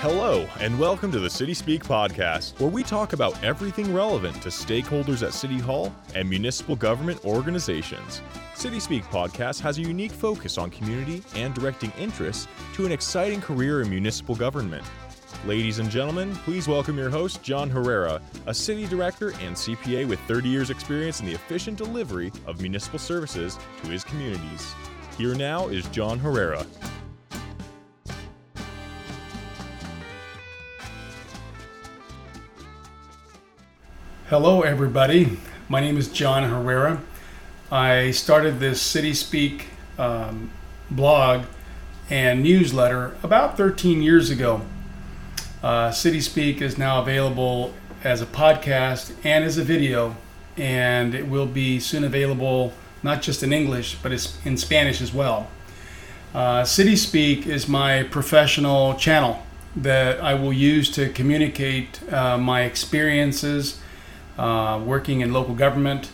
Hello, and welcome to the City Speak podcast, where we talk about everything relevant to stakeholders at City Hall and municipal government organizations. City Speak podcast has a unique focus on community and directing interests to an exciting career in municipal government. Ladies and gentlemen, please welcome your host, John Herrera, a city director and CPA with 30 years' experience in the efficient delivery of municipal services to his communities. Here now is John Herrera. Hello, everybody. My name is John Herrera. I started this City Speak um, blog and newsletter about 13 years ago. Uh, City Speak is now available as a podcast and as a video, and it will be soon available not just in English but in Spanish as well. Uh, City Speak is my professional channel that I will use to communicate uh, my experiences uh, working in local government,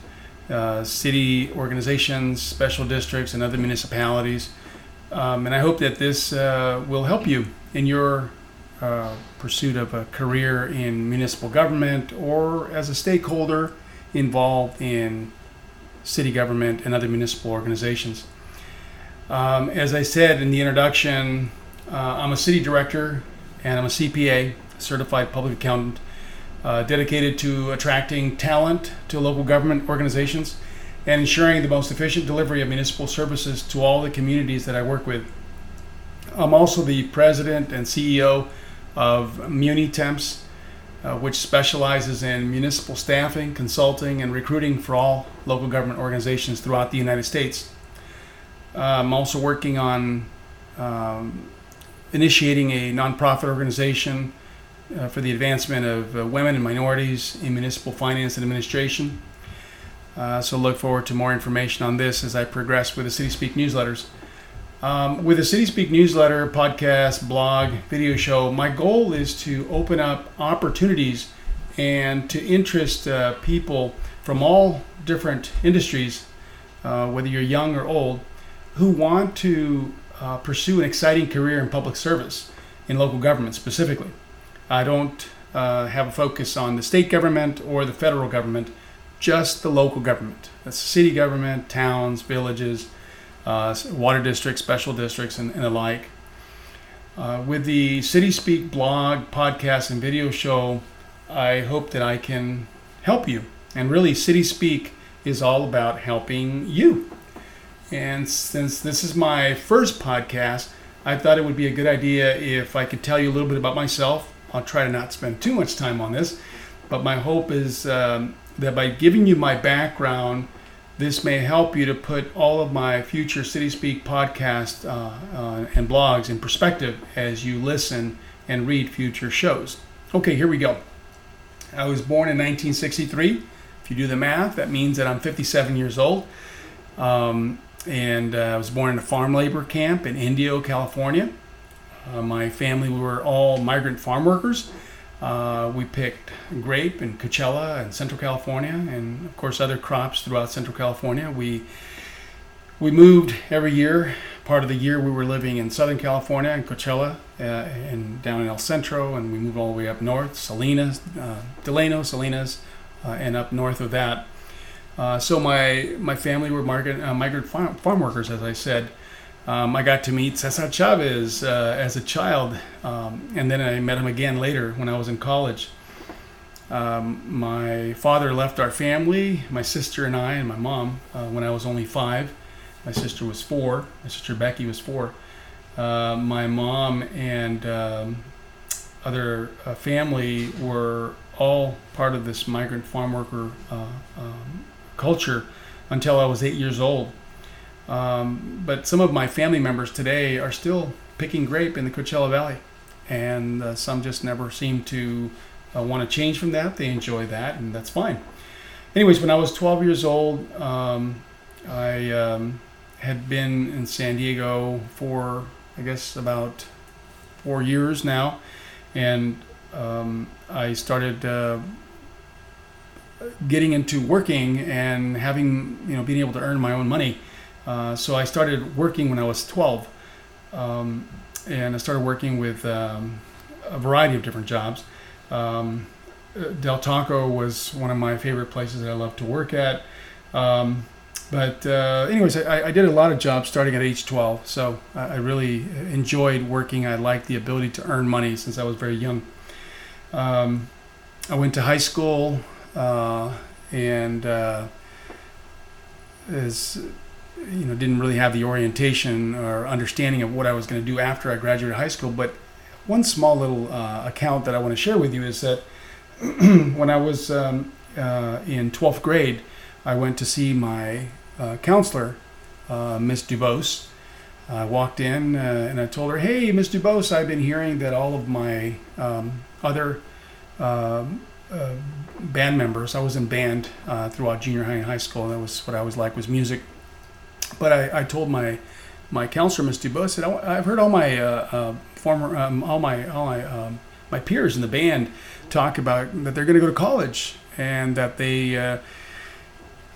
uh, city organizations, special districts, and other municipalities. Um, and I hope that this uh, will help you in your uh, pursuit of a career in municipal government or as a stakeholder involved in city government and other municipal organizations. Um, as I said in the introduction, uh, I'm a city director and I'm a CPA, certified public accountant uh, dedicated to attracting talent to local government organizations and ensuring the most efficient delivery of municipal services to all the communities that I work with. I'm also the president and CEO of MuniTemps, uh, which specializes in municipal staffing, consulting, and recruiting for all local government organizations throughout the United States. Uh, I'm also working on um, initiating a nonprofit organization uh, for the advancement of uh, women and minorities in municipal finance and administration. Uh, so look forward to more information on this as I progress with the City Speak newsletters. Um, with the City Speak newsletter, podcast, blog, video show, my goal is to open up opportunities and to interest uh, people from all different industries, uh, whether you're young or old, who want to uh, pursue an exciting career in public service in local government specifically. I don't uh, have a focus on the state government or the federal government, just the local government. That's city government, towns, villages, uh, water districts, special districts, and, and the like. Uh, with the City Speak blog, podcast, and video show, I hope that I can help you. And really, City Speak is all about helping you. And since this is my first podcast, I thought it would be a good idea if I could tell you a little bit about myself I'll try to not spend too much time on this, but my hope is um, that by giving you my background, this may help you to put all of my future City Speak podcast uh, uh, and blogs in perspective as you listen and read future shows. Okay, here we go. I was born in 1963. If you do the math, that means that I'm 57 years old. Um, and uh, I was born in a farm labor camp in Indio, California. Uh, my family we were all migrant farm workers. Uh, we picked grape and Coachella and Central California, and of course other crops throughout Central California. We we moved every year. Part of the year we were living in Southern California and Coachella, uh, and down in El Centro, and we moved all the way up north, Salinas, uh, Delano, Salinas, uh, and up north of that. Uh, so my my family were migrant migrant farm, farm workers, as I said. Um, I got to meet Cesar Chavez uh, as a child, um, and then I met him again later when I was in college. Um, my father left our family, my sister and I, and my mom, uh, when I was only five. My sister was four. My sister Becky was four. Uh, my mom and um, other uh, family were all part of this migrant farm worker uh, um, culture until I was eight years old. Um, but some of my family members today are still picking grape in the Coachella Valley, and uh, some just never seem to uh, want to change from that. They enjoy that, and that's fine. Anyways, when I was 12 years old, um, I um, had been in San Diego for, I guess, about four years now, and um, I started. Uh, getting into working and having you know being able to earn my own money uh, so I started working when I was 12, um, and I started working with um, a variety of different jobs. Um, Del Taco was one of my favorite places that I love to work at. Um, but uh, anyways, I, I, did a lot of jobs starting at age 12, so I, I, really enjoyed working. I liked the ability to earn money since I was very young. Um, I went to high school uh, and uh, as you know, didn't really have the orientation or understanding of what I was going to do after I graduated high school. But one small little uh, account that I want to share with you is that when I was um, uh, in 12th grade, I went to see my uh, counselor, uh, Miss Dubose. I walked in uh, and I told her, "Hey, Miss Dubose, I've been hearing that all of my um, other um, uh, band members. I was in band throughout junior high and high school. That was what I was like was music. But I, I told my my counselor, Miss Dubose, I said, I've heard all my former um, all my all my um, my peers in the band talk about that they're going to go to college and that they uh,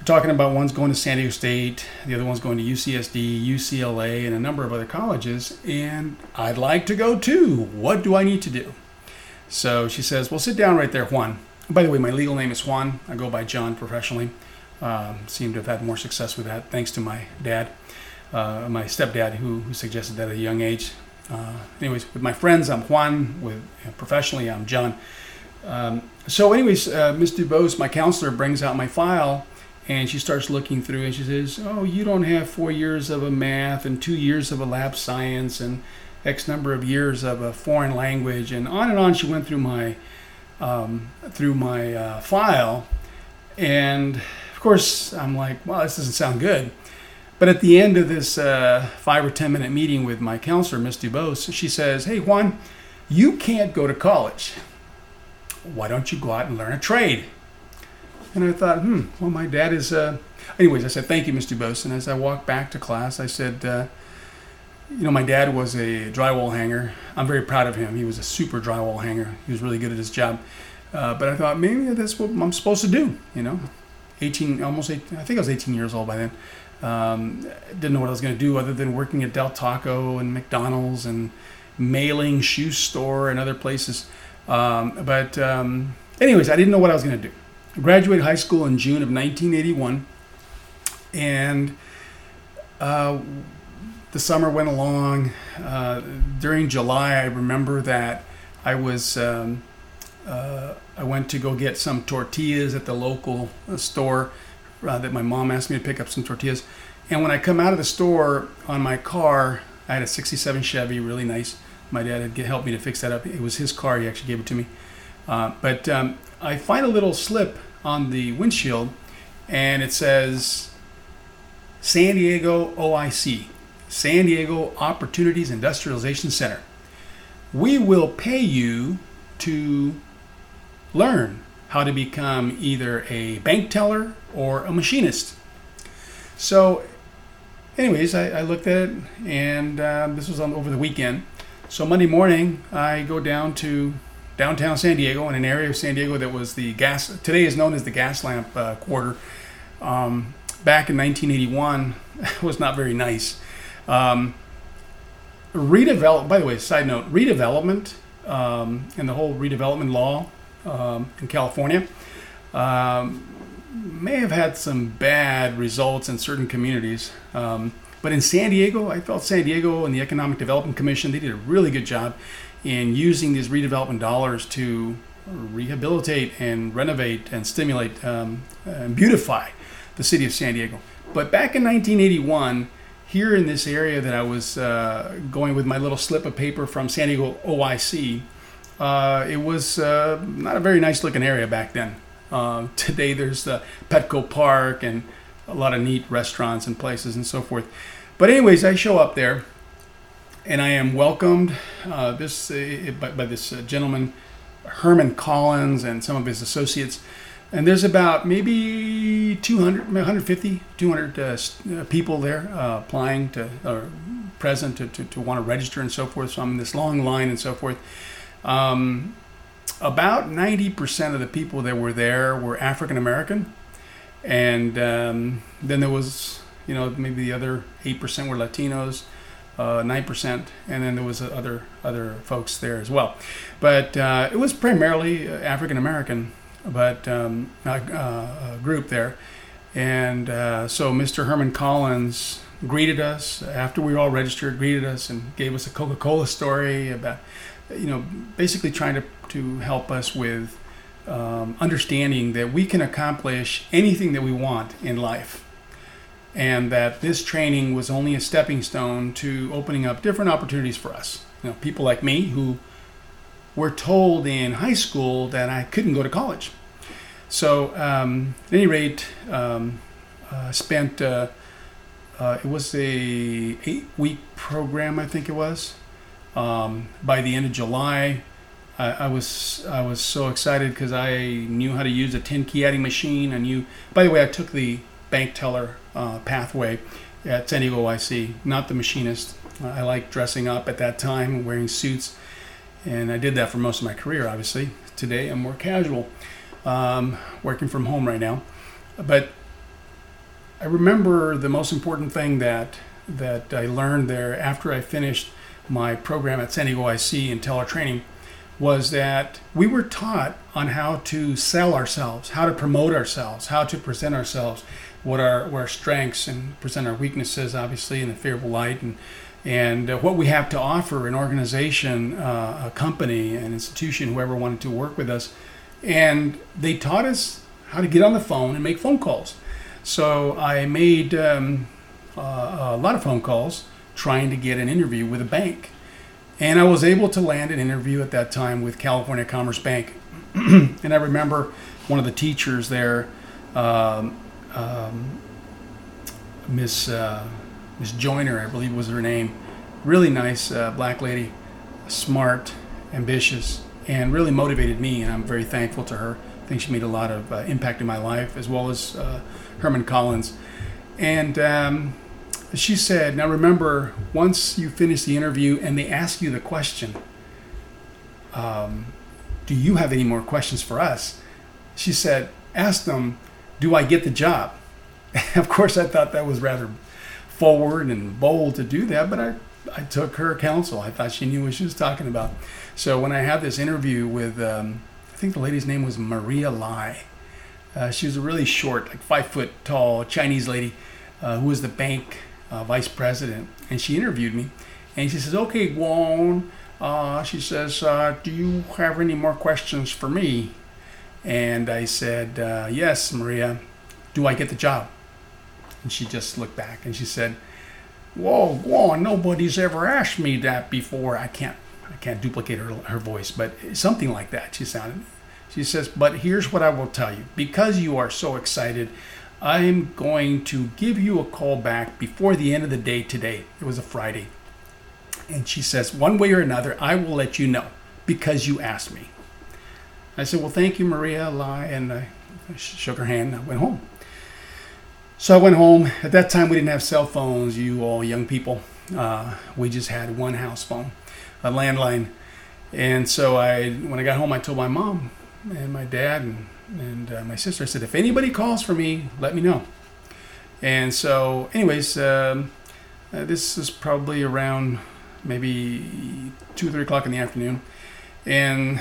talking about one's going to San Diego State, the other one's going to UCSD, UCLA, and a number of other colleges. And I'd like to go too. What do I need to do? So she says, Well, sit down right there, Juan. By the way, my legal name is Juan. I go by John professionally. Um, seem to have had more success with that thanks to my dad, uh, my stepdad, who, who suggested that at a young age. Uh, anyways, with my friends, I'm Juan. With professionally, I'm John. Um, so, anyways, uh, Ms. Dubose, my counselor, brings out my file and she starts looking through and she says, Oh, you don't have four years of a math and two years of a lab science and X number of years of a foreign language. And on and on she went through my, um, through my uh, file. And of course, I'm like, Well, this doesn't sound good. But at the end of this uh, five or 10 minute meeting with my counselor, Miss Dubose, she says, Hey, Juan, you can't go to college. Why don't you go out and learn a trade? And I thought, hmm, well, my dad is. Uh... Anyways, I said, thank you, Miss Dubose. And as I walked back to class, I said, uh, you know, my dad was a drywall hanger. I'm very proud of him. He was a super drywall hanger. He was really good at his job. Uh, but I thought maybe that's what I'm supposed to do. You know, 18, almost 18, I think I was 18 years old by then. Um, didn't know what I was going to do other than working at Del Taco and McDonald's and mailing shoe store and other places. Um, but um, anyways, I didn't know what I was going to do graduated high school in June of 1981, and uh, the summer went along. Uh, during July, I remember that I was um, uh, I went to go get some tortillas at the local uh, store uh, that my mom asked me to pick up some tortillas. And when I come out of the store on my car, I had a '67 Chevy, really nice. My dad had helped me to fix that up. It was his car; he actually gave it to me. Uh, but um, I find a little slip on the windshield and it says San Diego OIC, San Diego Opportunities Industrialization Center. We will pay you to learn how to become either a bank teller or a machinist. So, anyways, I, I looked at it, and uh, this was on over the weekend. So Monday morning, I go down to downtown San Diego in an area of San Diego that was the gas today is known as the gas lamp uh, quarter. Um, back in 1981 was not very nice. Um, redevelop. By the way, side note: redevelopment um, and the whole redevelopment law um, in California um, may have had some bad results in certain communities. Um, but in San Diego, I felt San Diego and the Economic Development Commission they did a really good job in using these redevelopment dollars to rehabilitate and renovate and stimulate um, and beautify the city of San Diego. But back in 1981, here in this area that I was uh, going with my little slip of paper from San Diego OIC, uh, it was uh, not a very nice looking area back then. Uh, today there's the Petco Park and a lot of neat restaurants and places and so forth. But anyways, I show up there and I am welcomed uh, this uh, by, by, this uh, gentleman, Herman Collins, and some of his associates. And there's about maybe 200, 150, 200 uh, uh, people there applying to or present to, to, to, want to register and so forth. So I'm in this long line and so forth. Um, about 90% of the people that were there were African American. And um, then there was, you know, maybe the other 8% were Latinos uh, nine percent, and then there was other other folks there as well. But uh, it was primarily African American, but um, uh, group there, and uh, so Mr. Herman Collins greeted us after we were all registered, greeted us and gave us a Coca-Cola story about, you know, basically trying to to help us with um, understanding that we can accomplish anything that we want in life and that this training was only a stepping stone to opening up different opportunities for us. You know, people like me who were told in high school that I couldn't go to college. So, um, at any rate, um, uh, spent uh, uh, it was a eight week program, I think it was. Um, by the end of July, I, I was I was so excited because I knew how to use a 10 key adding machine. I knew. By the way, I took the bank teller uh, pathway at San Diego OIC, not the machinist. I like dressing up at that time, wearing suits, and I did that for most of my career. Obviously, today I'm more casual, um, working from home right now. But I remember the most important thing that that I learned there after I finished my program at San Diego OIC in teller training was that we were taught on how to sell ourselves, how to promote ourselves, how to present ourselves, what our our strengths and present our weaknesses, obviously in a favorable light, and and uh, what we have to offer an organization, uh, a company, an institution, whoever wanted to work with us, and they taught us how to get on the phone and make phone calls. So I made um, uh, a lot of phone calls trying to get an interview with a bank and I was able to land an interview at that time with California Commerce Bank. and I remember one of the teachers there, um, um, Miss uh, Miss Joyner, I believe was her name. Really nice uh, black lady, smart, ambitious, and really motivated me. And I'm very thankful to her. I think she made a lot of uh, impact in my life, as well as uh, Herman Collins. And um, she said, Now remember, once you finish the interview and they ask you the question, um, Do you have any more questions for us? She said, Ask them, Do I get the job? of course, I thought that was rather forward and bold to do that, but I, I took her counsel. I thought she knew what she was talking about. So when I had this interview with, um, I think the lady's name was Maria Lai. Uh, she was a really short, like five foot tall Chinese lady uh, who was the bank uh, vice president, and she interviewed me, and she says, "Okay, Guan," uh, she says, uh, "Do you have any more questions for me?" And I said, uh, "Yes, Maria. Do I get the job?" And she just looked back and she said, "Whoa, Guan! Nobody's ever asked me that before. I can't, I can't duplicate her her voice, but something like that." She sounded. She says, "But here's what I will tell you: because you are so excited." I'm going to give you a call back before the end of the day today. It was a Friday. And she says, one way or another, I will let you know because you asked me. I said, well, thank you, Maria Lai. And I shook her hand and I went home. So I went home. At that time, we didn't have cell phones, you all young people. Uh, we just had one house phone, a landline. And so I, when I got home, I told my mom and my dad and and uh, my sister said, if anybody calls for me, let me know. And so, anyways, um, uh, this is probably around maybe two, three o'clock in the afternoon, and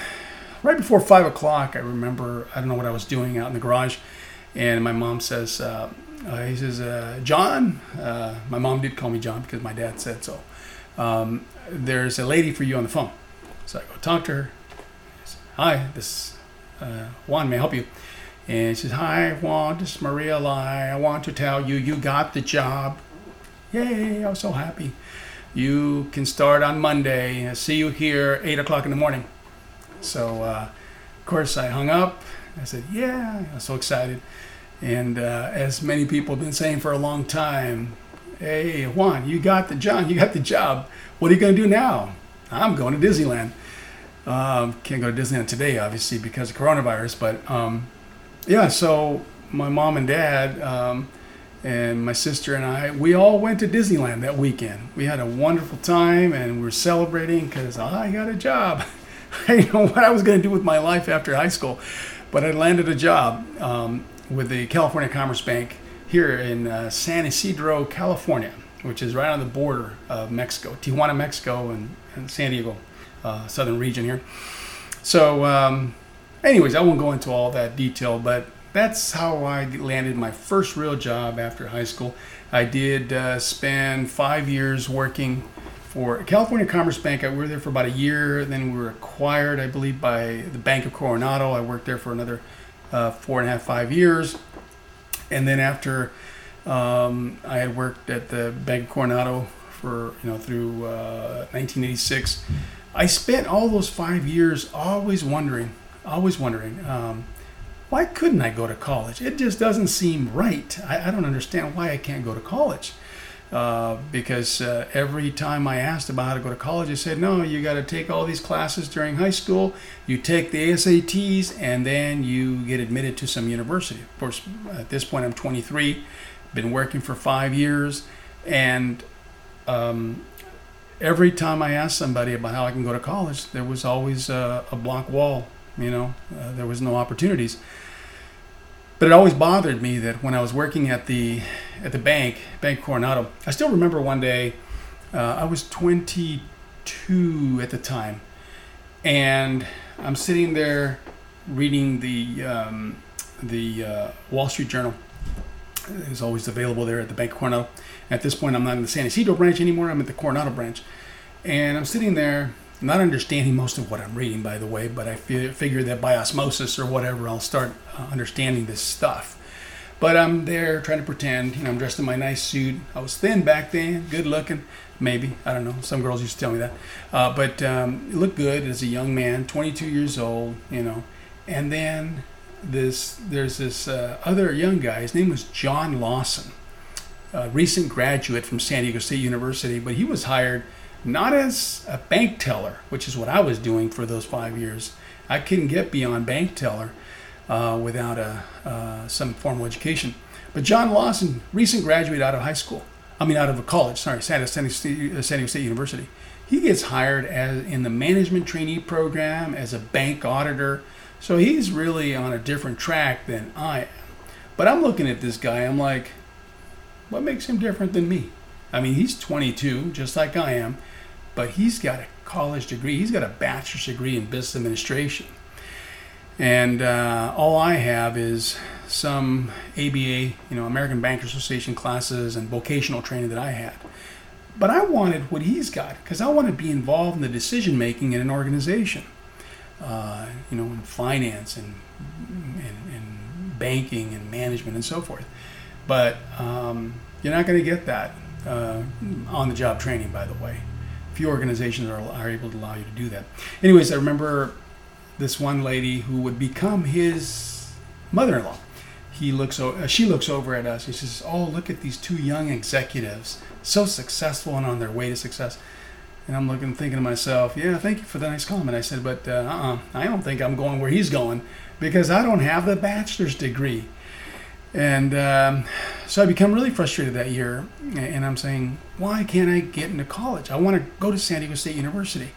right before five o'clock, I remember I don't know what I was doing out in the garage, and my mom says, uh, uh he says, uh, John, uh, my mom did call me John because my dad said so. Um, there's a lady for you on the phone. So I go talk to her. Hi, this uh, Juan, may help you? And she says, Hi, Juan, this is Maria Lai. I want to tell you, you got the job. Yay, I was so happy. You can start on Monday. I'll see you here 8 o'clock in the morning. So, uh, of course, I hung up. I said, Yeah, I was so excited. And uh, as many people have been saying for a long time, Hey, Juan, you got the job. You got the job. What are you going to do now? I'm going to Disneyland. Um, can't go to Disneyland today, obviously, because of coronavirus. But um, yeah, so my mom and dad um, and my sister and I, we all went to Disneyland that weekend. We had a wonderful time and we were celebrating because I got a job. I didn't know what I was going to do with my life after high school, but I landed a job um, with the California Commerce Bank here in uh, San Ysidro, California. which is right on the border of Mexico, Tijuana, Mexico, and, and San Diego, uh, southern region here. So, um, anyways, I won't go into all that detail, but that's how I landed my first real job after high school. I did uh, spend five years working for California Commerce Bank. I worked there for about a year. Then we were acquired, I believe, by the Bank of Coronado. I worked there for another uh, four and a half, five years. And then after um, I had worked at the Bank of Coronado for, you know, through uh, 1986, I spent all those five years always wondering, always wondering, um, why couldn't I go to college? It just doesn't seem right. I, I don't understand why I can't go to college. Uh, because uh, every time I asked about how to go to college, they said, no, you got to take all these classes during high school, you take the SATs, and then you get admitted to some university. Of course, at this point, I'm 23, been working for five years, and um, every time I asked somebody about how I can go to college, there was always a, a block wall. You know, uh, there was no opportunities. But it always bothered me that when I was working at the at the bank, Bank Coronado, I still remember one day, uh, I was 22 at the time, and I'm sitting there reading the um, the uh, Wall Street Journal. It was always available there at the Bank Coronado. At this point, I'm not in the San Ysidro branch anymore. I'm at the Coronado branch, and I'm sitting there not understanding most of what I'm reading, by the way, but I figure that by osmosis or whatever, I'll start uh, understanding this stuff. But I'm there trying to pretend, you know, I'm dressed in my nice suit. I was thin back then, good looking, maybe. I don't know. Some girls used to tell me that. Uh, but um, looked good as a young man, 22 years old, you know. And then this, there's this uh, other young guy. His name was John Lawson, a recent graduate from San Diego State University, but he was hired not as a bank teller, which is what I was doing for those five years. I couldn't get beyond bank teller uh, without a, uh, some formal education. But John Lawson, recent graduate out of high school, I mean out of a college, sorry, San Diego State, Diego State University. He gets hired as in the management trainee program as a bank auditor. So he's really on a different track than I am. But I'm looking at this guy, I'm like, what makes him different than me? I mean, he's 22, just like I am, but he's got a college degree. He's got a bachelor's degree in business administration. And uh, all I have is some ABA, you know, American Bankers Association classes and vocational training that I had. But I wanted what he's got because I want to be involved in the decision making in an organization, uh, you know, in finance and, and, and, banking and management and so forth. But um, you're not going to get that uh, on the job training, by the way. Few organizations are, are able to allow you to do that. Anyways, I remember this one lady who would become his mother-in-law. He looks, uh, she looks over at us. He says, "Oh, look at these two young executives, so successful and on their way to success." And I'm looking, thinking to myself, "Yeah, thank you for the nice comment." I said, "But uh, uh-uh, I don't think I'm going where he's going because I don't have the bachelor's degree." And um, so I become really frustrated that year, and I'm saying, why can't I get into college? I want to go to San Diego State University.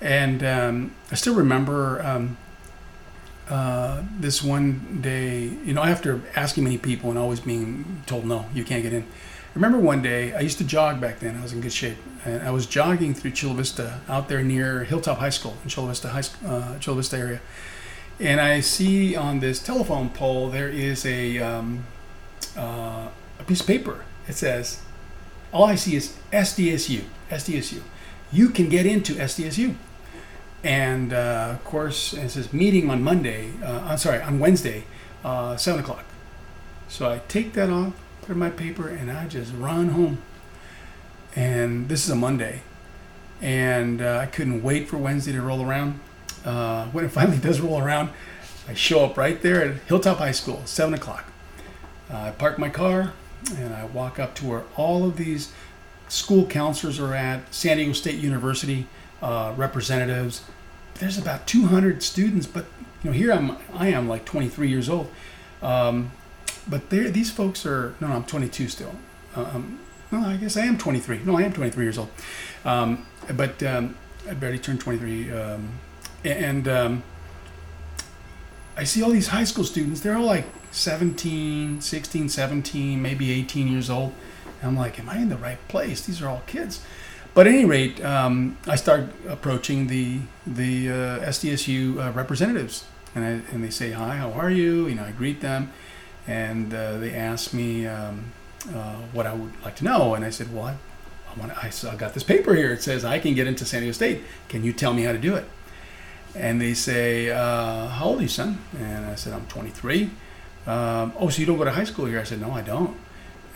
And um, I still remember um, uh, this one day, you know, after asking many people and always being told, no, you can't get in. I remember one day, I used to jog back then, I was in good shape, and I was jogging through Chula Vista out there near Hilltop High School in Chula Vista, High, uh, Chula Vista area and I see on this telephone pole there is a um, uh, a piece of paper. It says, all I see is SDSU, SDSU. You can get into SDSU. And uh, of course, it says meeting on Monday, uh, I'm sorry, on Wednesday, uh, 7 o'clock. So I take that off, put my paper, and I just run home. And this is a Monday. And uh, I couldn't wait for Wednesday to roll around uh, when it finally does roll around, I show up right there at Hilltop High School, 7 o'clock. Uh, I park my car and I walk up to where all of these school counselors are at, San Diego State University uh, representatives. There's about 200 students, but you know here I'm I am like 23 years old. Um, but these folks are no, no, I'm 22 still. Um, no, I guess I am 23. No, I am 23 years old. Um, but um, I barely turned 23 um, and um, I see all these high school students. They're all like 17, 16, 17, maybe 18 years old. And I'm like, am I in the right place? These are all kids. But at any rate, um, I start approaching the the uh, SDSU uh, representatives, and I, and they say, "Hi, how are you?" You know, I greet them, and uh, they ask me um, uh, what I would like to know, and I said, "Well, I, I want I, I got this paper here. It says I can get into San Diego State. Can you tell me how to do it?" And they say, uh, "How old are you, son?" And I said, "I'm 23." Um, oh, so you don't go to high school here? I said, "No, I don't."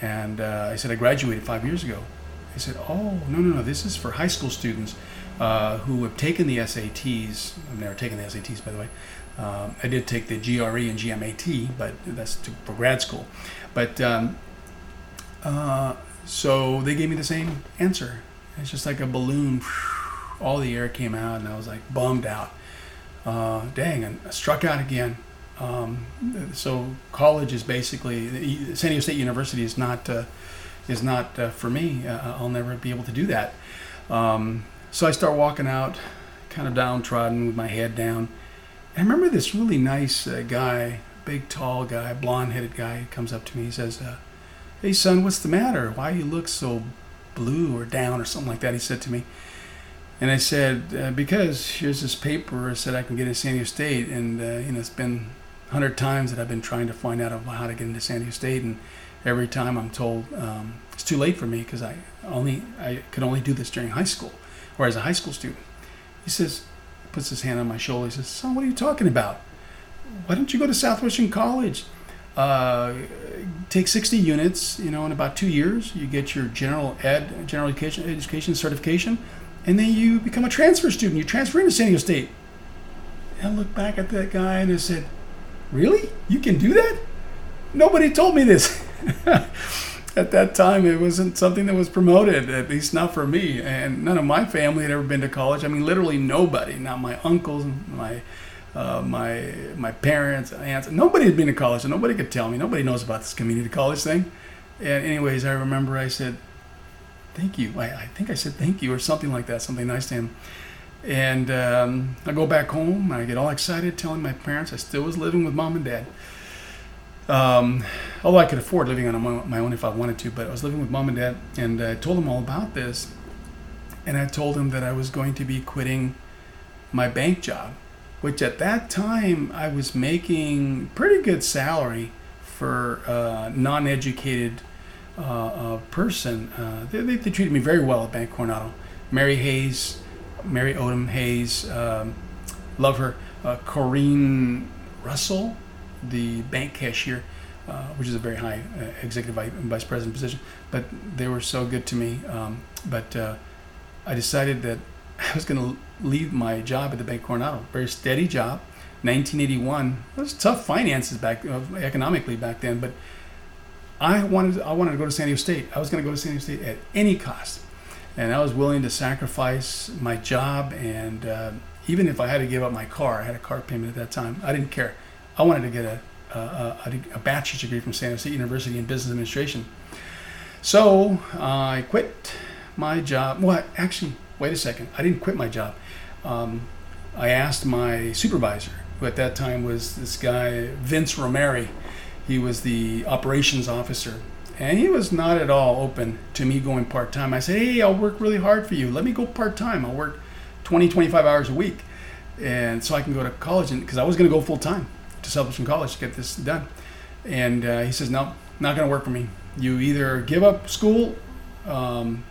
And uh, I said, "I graduated five years ago." I said, "Oh, no, no, no. This is for high school students uh, who have taken the SATs. I've never taken the SATs, by the way. Um, I did take the GRE and GMAT, but that's to, for grad school. But um, uh, so they gave me the same answer. It's just like a balloon. All the air came out, and I was like bummed out. Uh, dang, and I struck out again. Um, so college is basically San Diego State University is not uh, is not uh, for me. Uh, I'll never be able to do that. Um, so I start walking out, kind of downtrodden with my head down. I remember this really nice uh, guy, big, tall guy, blonde-headed guy, comes up to me. He says, uh, "Hey, son, what's the matter? Why you look so blue or down or something like that?" He said to me. And I said, uh, "Because here's this paper that said I can get into San Diego State, and uh, you know it's been hundred times that I've been trying to find out how to get into San Diego State, and every time I'm told um, it's too late for me because I only I could only do this during high school or as a high school student. He says, puts his hand on my shoulder. He says, "Son, what are you talking about? Why don't you go to Southwestern College? Uh, take 60 units. You know, in about two years, you get your general ed, general education, education certification, and then you become a transfer student. You transfer into San Diego State." And I looked back at that guy and I said, "Really? You can do that? Nobody told me this." at that time it wasn't something that was promoted at least not for me and none of my family had ever been to college i mean literally nobody not my uncles my uh, my my parents aunts nobody had been to college and nobody could tell me nobody knows about this community college thing and anyways i remember i said thank you. I, I think i said thank you or something like that something nice to him. And um, i go back home i get all excited telling my parents i still was living with mom and dad. Um, although I could afford living on my own if I wanted to, but I was living with mom and dad, and I told them all about this. And I told them that I was going to be quitting my bank job, which at that time I was making pretty good salary for a non-educated uh, person. Uh, they, they, they, treated me very well at Bank Coronado. Mary Hayes, Mary Odom Hayes, um, love her. Uh, Corrine Russell, the bank cashier, uh, which is a very high executive vice president position. But they were so good to me. Um, but I decided that I was going to leave my job at the Bank Coronado, very steady job. 1981. It was tough finances back economically back then, but I wanted I wanted to go to San Diego State. I was going to go to San Diego State at any cost, and I was willing to sacrifice my job and uh, even if I had to give up my car. I had a car payment at that time. I didn't care. I wanted to get a, a, a, a bachelor's degree from San Jose State University in business administration. So uh, I quit my job. Well, actually, wait a second. I didn't quit my job. Um, I asked my supervisor, who at that time was this guy, Vince Romeri. He was the operations officer. And he was not at all open to me going part time. I said, Hey, I'll work really hard for you. Let me go part time. I'll work 20, 25 hours a week. And so I can go to college because I was going to go full time to Southwestern College to get this done. And uh, he says, no, not going to work for me. You either give up school um,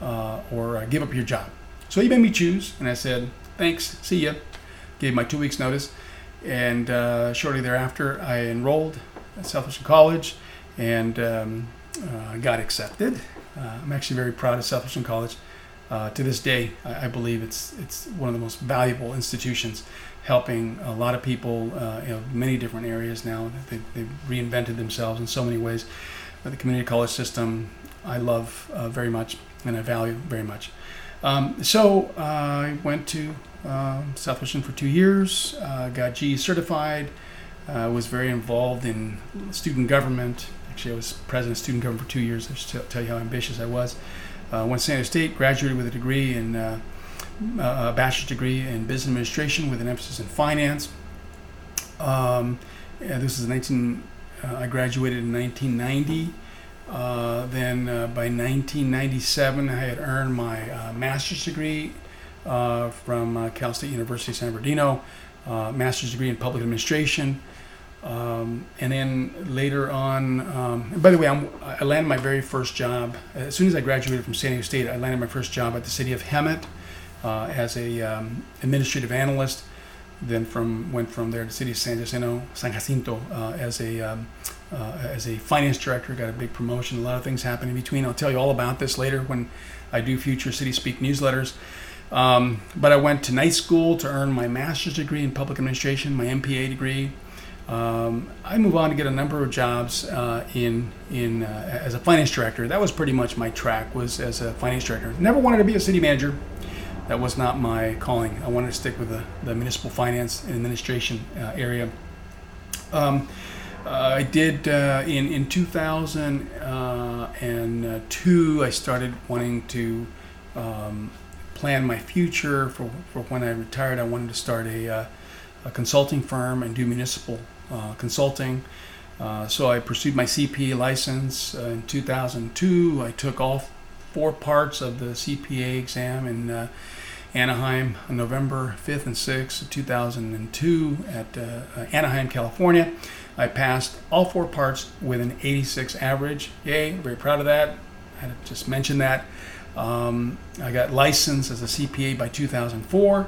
uh, or uh, give up your job. So he made me choose, and I said, thanks, see ya. Gave my two weeks notice. And uh, shortly thereafter, I enrolled Southwestern College and um, uh, got accepted. Uh, I'm actually very proud of Southwestern College. Uh, to this day, I, I, believe it's it's one of the most valuable institutions helping a lot of people uh, in many different areas now. They, they've reinvented themselves in so many ways. But the community college system, I love uh, very much and I value very much. Um, so uh, I went to uh, Southwestern for two years, uh, got GE certified, uh, was very involved in student government. Actually, I was president of student government for two years, just to tell you how ambitious I was. went to San Diego State, graduated with a degree in a bachelor's degree in business administration with an emphasis in finance. Um, this is 19. Uh, I graduated in 1990. Uh, then uh, by 1997, I had earned my uh, master's degree uh, from uh, Cal State University San Bernardino, uh, master's degree in public administration. Um, and then later on, um, and by the way, I'm, I landed my very first job. As soon as I graduated from San Diego State, I landed my first job at the city of Hemet as a um, administrative analyst then from went from there to the city of San Jacinto, San Jacinto uh, as a um, uh, as a finance director. Got a big promotion. A lot of things happened in between. I'll tell you all about this later when I do future City Speak newsletters. Um, but I went to night school to earn my master's degree in public administration, my MPA degree. Um, I moved on to get a number of jobs uh, in in uh, as a finance director. That was pretty much my track was as a finance director. Never wanted to be a city manager that was not my calling. I wanted to stick with the, the municipal finance and administration uh, area. Um, uh, I did uh, in in 2002. I started wanting to um, plan my future for, for when I retired. I wanted to start a, uh, a consulting firm and do municipal uh, consulting. Uh, so I pursued my CPA license in 2002. I took all four parts of the CPA exam in uh, Anaheim on November 5th and 6th, 2002, at uh, uh, Anaheim, California. I passed all four parts with an 86 average. Yay, very proud of that. I had just mention that. Um, I got licensed as a CPA by 2004.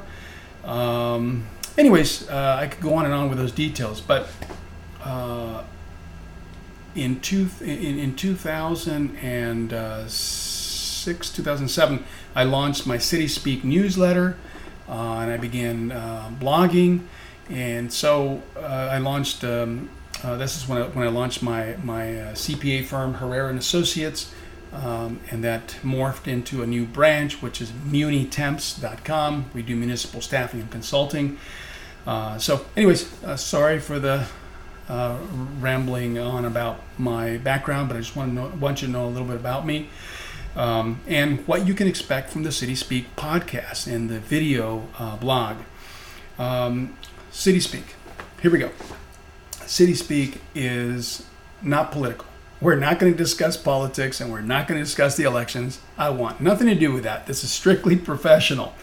Um, anyways, uh, I could go on and on with those details, but uh, in, two, in, in 2006, 2006, 2007, I launched my City Speak newsletter uh, and I began uh, blogging. And so uh, I launched, um, uh, this is when I, when I launched my, my CPA firm, Herrera and Associates. Um, and that morphed into a new branch, which is munitemps.com. We do municipal staffing and consulting. so, anyways, sorry for the uh, rambling on about my background, but I just want, to know, want you to know a little bit about me um, and what you can expect from the City Speak podcast and the video uh, blog. Um, City Speak, here we go. City Speak is not political. We're not going to discuss politics and we're not going to discuss the elections. I want nothing to do with that. This is strictly professional.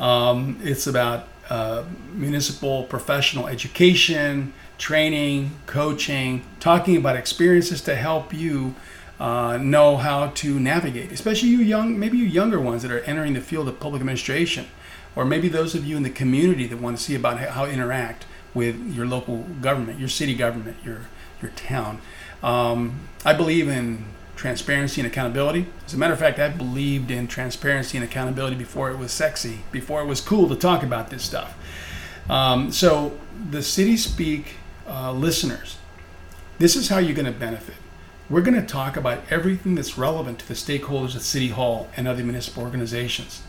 Um, it's about uh, municipal professional education, training, coaching, talking about experiences to help you uh, know how to navigate, especially you young, maybe you younger ones that are entering the field of public administration, or maybe those of you in the community that want to see about how to interact with your local government, your city government, your your town. Um, I believe in transparency and accountability. As a matter of fact, I believed in transparency and accountability before it was sexy, before it was cool to talk about this stuff. Um, so, the City Speak uh, listeners, this is how you're going to benefit. We're going to talk about everything that's relevant to the stakeholders at City Hall and other municipal organizations.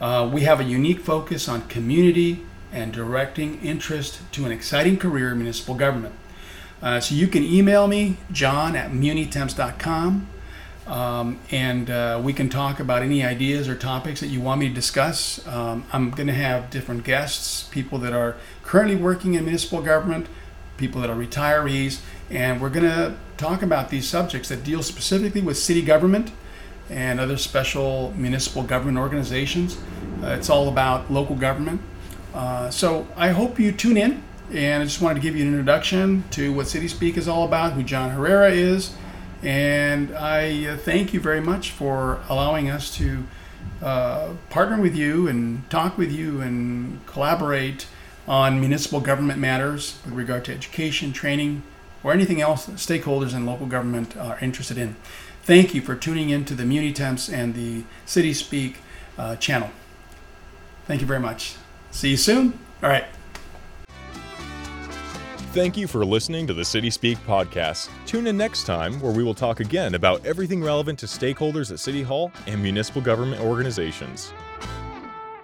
Uh, we have a unique focus on community and directing interest to an exciting career in municipal government. Uh, so you can email me, john at munitemps.com, um, and uh, we can talk about any ideas or topics that you want me to discuss. Um, I'm going to have different guests, people that are currently working in municipal government, people that are retirees, and we're going to talk about these subjects that deal specifically with city government and other special municipal government organizations. Uh, it's all about local government. Uh, so I hope you tune in. And I just wanted to give you an introduction to what City Speak is all about, who John Herrera is. And I uh, thank you very much for allowing us to uh, partner with you and talk with you and collaborate on municipal government matters with regard to education, training, or anything else that stakeholders in local government are interested in. Thank you for tuning in to the Munitemps and the City Speak uh, channel. Thank you very much. See you soon. All right. Thank you for listening to the City Speak podcast. Tune in next time where we will talk again about everything relevant to stakeholders at City Hall and municipal government organizations.